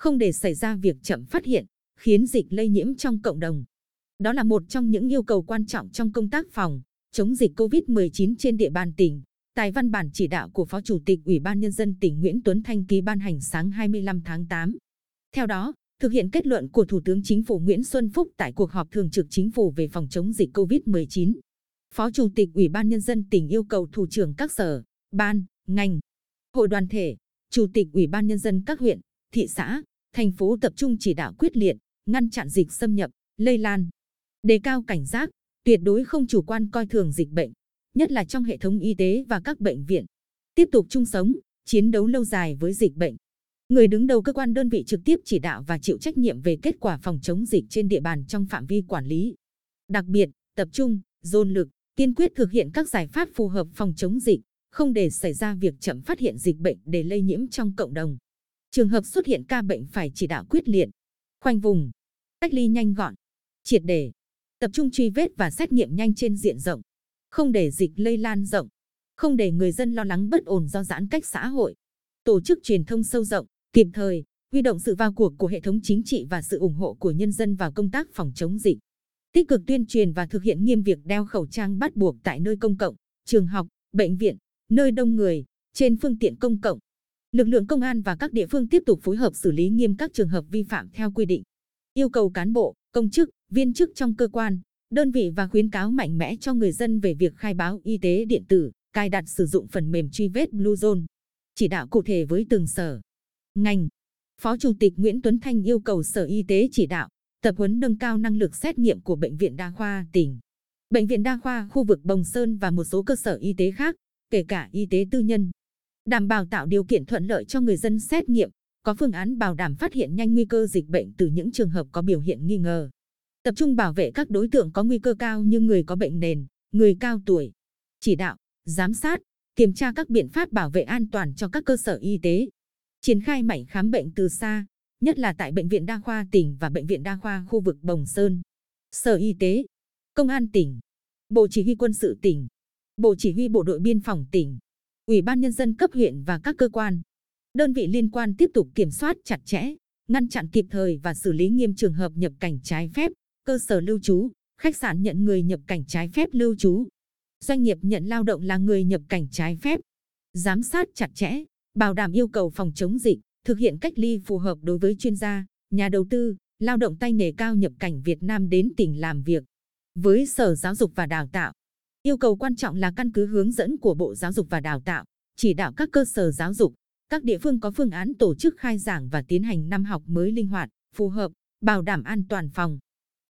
không để xảy ra việc chậm phát hiện, khiến dịch lây nhiễm trong cộng đồng. Đó là một trong những yêu cầu quan trọng trong công tác phòng chống dịch COVID-19 trên địa bàn tỉnh. Tại văn bản chỉ đạo của Phó Chủ tịch Ủy ban Nhân dân tỉnh Nguyễn Tuấn Thanh ký ban hành sáng 25 tháng 8. Theo đó, thực hiện kết luận của Thủ tướng Chính phủ Nguyễn Xuân Phúc tại cuộc họp thường trực Chính phủ về phòng chống dịch COVID-19, Phó Chủ tịch Ủy ban Nhân dân tỉnh yêu cầu thủ trưởng các sở, ban, ngành, hội đoàn thể, Chủ tịch Ủy ban Nhân dân các huyện, thị xã, thành phố tập trung chỉ đạo quyết liệt, ngăn chặn dịch xâm nhập, lây lan, đề cao cảnh giác, tuyệt đối không chủ quan coi thường dịch bệnh, nhất là trong hệ thống y tế và các bệnh viện. Tiếp tục chung sống, chiến đấu lâu dài với dịch bệnh. Người đứng đầu cơ quan đơn vị trực tiếp chỉ đạo và chịu trách nhiệm về kết quả phòng chống dịch trên địa bàn trong phạm vi quản lý. Đặc biệt, tập trung, dồn lực, kiên quyết thực hiện các giải pháp phù hợp phòng chống dịch, không để xảy ra việc chậm phát hiện dịch bệnh để lây nhiễm trong cộng đồng. Trường hợp xuất hiện ca bệnh phải chỉ đạo quyết liệt, khoanh vùng, cách ly nhanh gọn, triệt đề, tập trung truy vết và xét nghiệm nhanh trên diện rộng, không để dịch lây lan rộng, không để người dân lo lắng bất ổn do giãn cách xã hội. Tổ chức truyền thông sâu rộng, kịp thời, huy động sự vào cuộc của hệ thống chính trị và sự ủng hộ của nhân dân vào công tác phòng chống dịch. Tích cực tuyên truyền và thực hiện nghiêm việc đeo khẩu trang bắt buộc tại nơi công cộng, trường học, bệnh viện, nơi đông người, trên phương tiện công cộng. Lực lượng công an và các địa phương tiếp tục phối hợp xử lý nghiêm các trường hợp vi phạm theo quy định. Yêu cầu cán bộ, công chức, viên chức trong cơ quan, đơn vị và khuyến cáo mạnh mẽ cho người dân về việc khai báo y tế điện tử, cài đặt sử dụng phần mềm truy vết Bluezone. Chỉ đạo cụ thể với từng sở, ngành. Phó Chủ tịch Nguyễn Tuấn Thanh yêu cầu Sở Y tế chỉ đạo, tập huấn nâng cao năng lực xét nghiệm của Bệnh viện Đa khoa tỉnh, Bệnh viện Đa khoa khu vực Bồng Sơn và một số cơ sở y tế khác, kể cả y tế tư nhân. Đảm bảo tạo điều kiện thuận lợi cho người dân xét nghiệm, có phương án bảo đảm phát hiện nhanh nguy cơ dịch bệnh từ những trường hợp có biểu hiện nghi ngờ. Tập trung bảo vệ các đối tượng có nguy cơ cao như người có bệnh nền, người cao tuổi. Chỉ đạo, giám sát, kiểm tra các biện pháp bảo vệ an toàn cho các cơ sở y tế. Triển khai mạnh khám bệnh từ xa, nhất là tại Bệnh viện Đa khoa tỉnh và Bệnh viện Đa khoa khu vực Bồng Sơn. Sở Y tế, Công an tỉnh, Bộ Chỉ huy quân sự tỉnh, Bộ Chỉ huy Bộ đội Biên phòng tỉnh, Ủy ban Nhân dân cấp huyện và các cơ quan, đơn vị liên quan tiếp tục kiểm soát chặt chẽ, ngăn chặn kịp thời và xử lý nghiêm trường hợp nhập cảnh trái phép, cơ sở lưu trú, khách sạn nhận người nhập cảnh trái phép lưu trú, doanh nghiệp nhận lao động là người nhập cảnh trái phép, giám sát chặt chẽ, bảo đảm yêu cầu phòng chống dịch, thực hiện cách ly phù hợp đối với chuyên gia, nhà đầu tư, lao động tay nghề cao nhập cảnh Việt Nam đến tỉnh làm việc. Với Sở Giáo dục và Đào tạo, yêu cầu quan trọng là căn cứ hướng dẫn của Bộ Giáo dục và Đào tạo, chỉ đạo các cơ sở giáo dục, các địa phương có phương án tổ chức khai giảng và tiến hành năm học mới linh hoạt, phù hợp, bảo đảm an toàn phòng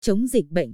chống dịch bệnh.